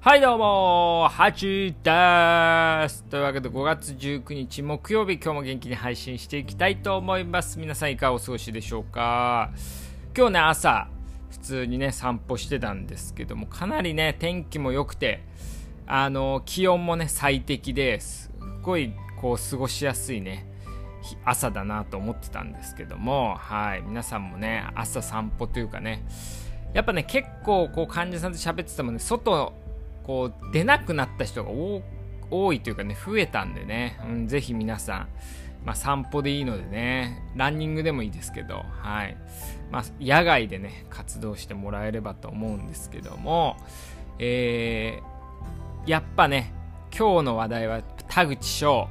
はいどうも、ハチです。というわけで5月19日木曜日、今日も元気に配信していきたいと思います。皆さんいかがお過ごしでしょうか？今日ね、朝、普通にね、散歩してたんですけども、かなりね、天気も良くて、あの、気温もね、最適ですっごい、こう、過ごしやすいね、朝だなと思ってたんですけども、はい、皆さんもね、朝散歩というかね、やっぱね、結構、こう、患者さんと喋っててもね、外、こう出なくなった人が多いというかね増えたんでね、うん、ぜひ皆さん、まあ、散歩でいいのでね。ランニングでもいいですけど、はい。まあ、野外でね活動してもらえればと思うんですけども、えー、やっぱね今日の話題は田口翔。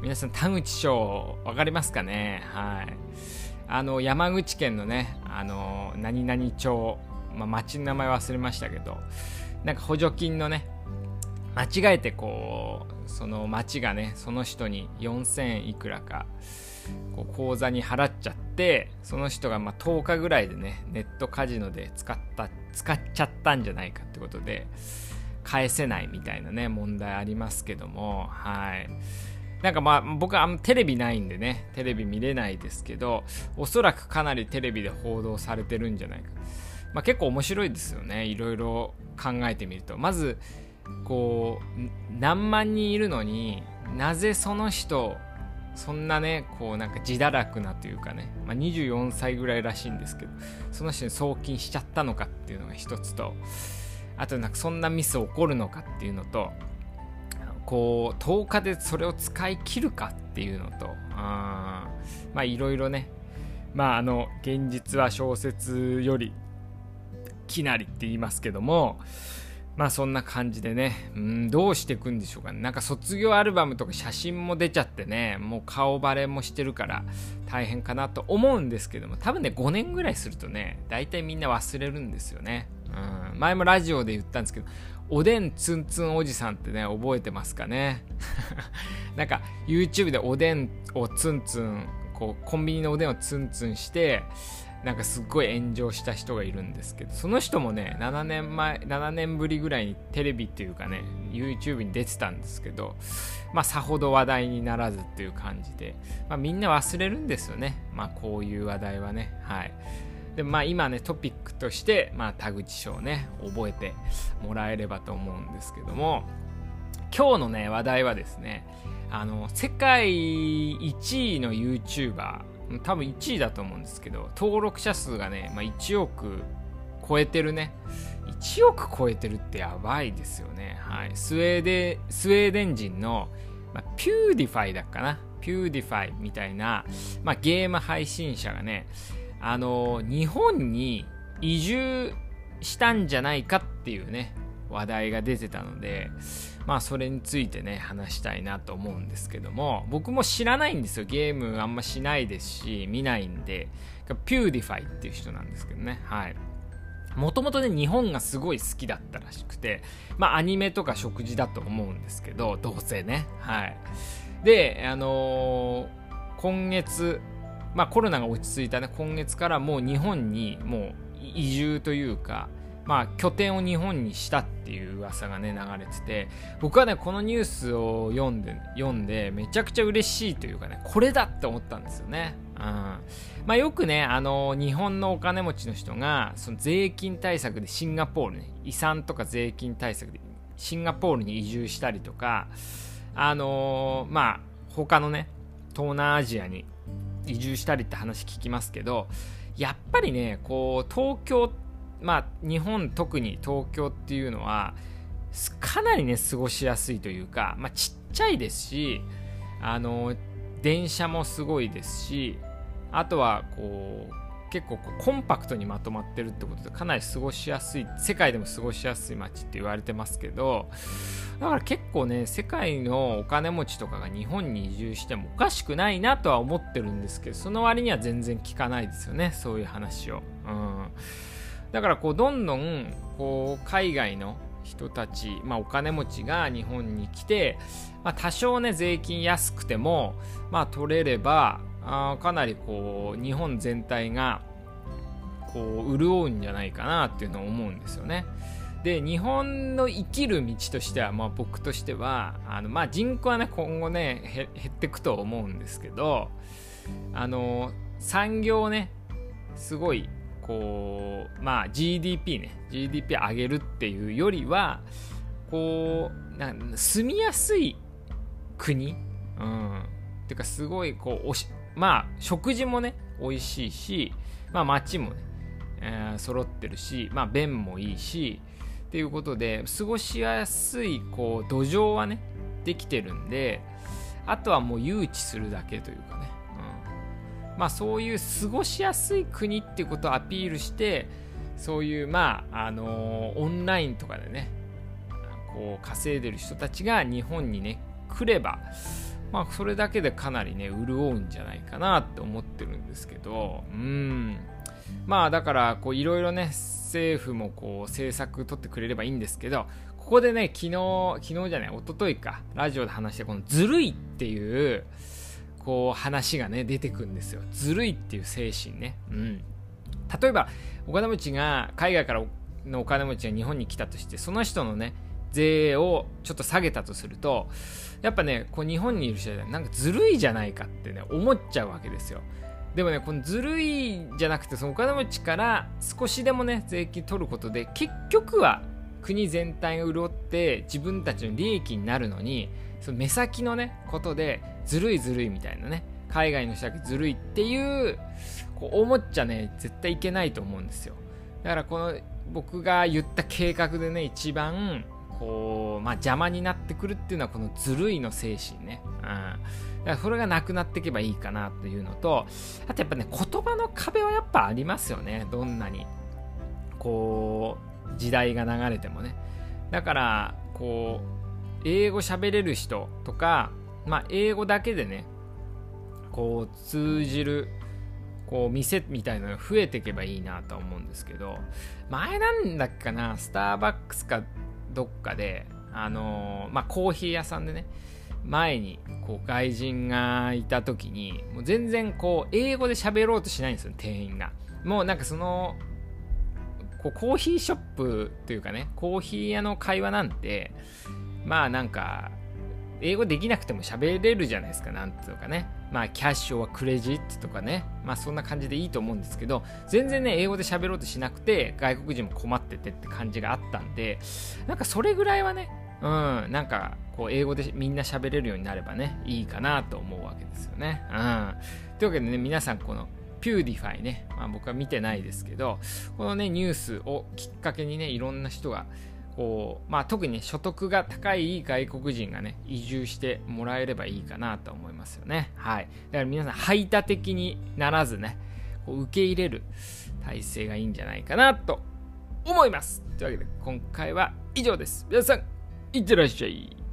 皆さん田口翔分かりますかね？はい。あの山口県のねあの何々町、まあ、町の名前忘れましたけどなんか補助金のね間違えてこうその町がねその人に4000いくらかこう口座に払っちゃってその人がま10日ぐらいでねネットカジノで使った使っちゃったんじゃないかってことで返せないみたいなね問題ありますけどもはい。なんかまあ僕はテレビないんでねテレビ見れないですけどおそらくかなりテレビで報道されてるんじゃないか。まあ、結構面白いですよねいろいろ考えてみると。まずこう何万人いるのになぜその人そんなねこうなんか自堕落なというかね、まあ、24歳ぐらいらしいんですけどその人に送金しちゃったのかっていうのが一つとあとなんかそんなミス起こるのかっていうのとこう10日でそれを使い切るかっていうのとあまあいろいろねまああの現実は小説よりきなりって言いますけども、まあそんな感じでね、うん、どうしていくんでしょうかね。なんか卒業アルバムとか写真も出ちゃってね、もう顔バレもしてるから大変かなと思うんですけども、多分ね、5年ぐらいするとね、大体みんな忘れるんですよね。うん、前もラジオで言ったんですけど、おでんツンツンおじさんってね、覚えてますかね？なんか YouTube でおでんをツンツン、こうコンビニのおでんをツンツンして、なんかすっごい炎上した人がいるんですけどその人もね7年前7年ぶりぐらいにテレビっていうかね YouTube に出てたんですけどまあさほど話題にならずっていう感じで、まあ、みんな忘れるんですよね。まあこういう話題はね。はい。でまあ今ねトピックとしてまあ田口翔ね覚えてもらえればと思うんですけども今日のね話題はですねあの世界1位の YouTuber 多分1位だと思うんですけど登録者数がね、まあ、1億超えてるね。1億超えてるってやばいですよね。はい。スウェーデスウェーデン人の、まあ、 PewDiePie だっかな。 PewDiePie みたいな、まあ、ゲーム配信者がねあの日本に移住したんじゃないかっていうね話題が出てたのでまあそれについてね話したいなと思うんですけども僕も知らないんですよ。ゲームあんましないですし見ないんで。 PewDiePie っていう人なんですけどね。はい。もともとね日本がすごい好きだったらしくてまあアニメとか食事だと思うんですけどどうせね。はい。であのー、今月まあコロナが落ち着いたね今月からもう日本にもう移住というかまあ、拠点を日本にしたっていう噂がね流れてて僕はねこのニュースを読んで読んでめちゃくちゃ嬉しいというかねこれだって思ったんですよね。うんまあ、よくねあの日本のお金持ちの人がその税金対策でシンガポールね遺産とか税金対策でシンガポールに移住したりとかあのー、まあ他のね東南アジアに移住したりって話聞きますけどやっぱりねこう東京まあ日本特に東京っていうのはかなりね過ごしやすいというか、まあ、ちっちゃいですしあの電車もすごいですしあとはこう結構こうコンパクトにまとまってるってことでかなり過ごしやすい世界でも過ごしやすい街って言われてますけどだから結構ね世界のお金持ちとかが日本に移住してもおかしくないなとは思ってるんですけどその割には全然聞かないですよねそういう話を。うんだからこうどんどんこう海外の人たち、まあ、お金持ちが日本に来て、まあ、多少ね税金安くても、まあ、取れればあかなりこう日本全体がこう潤うんじゃないかなっていうのを思うんですよね。で日本の生きる道としては、まあ、僕としてはあの、まあ、人口はね今後ね減っていくと思うんですけどあの産業をねすごいこうまあ GDP ね GDP 上げるっていうよりはこうな住みやすい国うんていうかすごいこうおしまあ食事もね美味しいしまあ街もね、えー、揃ってるしまあ便もいいしっていうことで過ごしやすいこう土壌はねできてるんであとはもう誘致するだけというかね、うん、まあそういう過ごしやすい国っていうことをアピールしてそういうまああのー、オンラインとかでねこう稼いでる人たちが日本にね来ればまあそれだけでかなりね潤うんじゃないかなって思ってるんですけどうん。まあだからこういろいろね政府もこう政策取ってくれればいいんですけどここでね昨日昨日じゃない一昨日かラジオで話してこのずるいっていうこう話がね出てくるんですよ。ずるいっていう精神ね。うん。例えばお金持ちが海外からのお金持ちが日本に来たとしてその人のね税をちょっと下げたとするとやっぱねこう日本にいる人はなんかずるいじゃないかってね思っちゃうわけですよ。でもねこのずるいじゃなくてそのお金持ちから少しでもね税金取ることで結局は国全体が潤って自分たちの利益になるのにその目先のねことでずるいずるいみたいなね海外の人だけずるいっていうこう思っちゃね絶対いけないと思うんですよ。だからこの僕が言った計画でね一番こう、まあ、邪魔になってくるっていうのはこのずるいの精神ね。うん。だからそれがなくなっていけばいいかなというのと、あとやっぱね、言葉の壁はやっぱありますよね。どんなに、こう、時代が流れてもね。だから、こう、英語喋れる人とか、まあ、英語だけでね、こう、通じる、こう、店みたいなのが増えていけばいいなと思うんですけど、前なんだっけかな、スターバックスかどっかで、あのー、まあ、コーヒー屋さんでね、前にこう外人がいた時に、もう全然こう英語で喋ろうとしないんですよ、店員が。もうなんかその、こうコーヒーショップというかね、コーヒー屋の会話なんて、まあなんか、英語できなくても喋れるじゃないですか、なんていうかね。まあ、キャッシュはクレジットとかね。まあ、そんな感じでいいと思うんですけど、全然ね、英語で喋ろうとしなくて、外国人も困っててって感じがあったんで、なんかそれぐらいはね、うん、なんか、こう、英語でみんな喋れるようになればね、いいかなと思うわけですよね。うん。というわけでね、皆さん、この、 PewDiePie ね、まあ、僕は見てないですけど、このね、ニュースをきっかけにね、いろんな人が、こうまあ、特に、所得が高い外国人がね移住してもらえればいいかなと思いますよね。はい。だから皆さん排他的にならずね、こう受け入れる体制がいいんじゃないかなと思います。というわけで今回は以上です。皆さん、いってらっしゃい。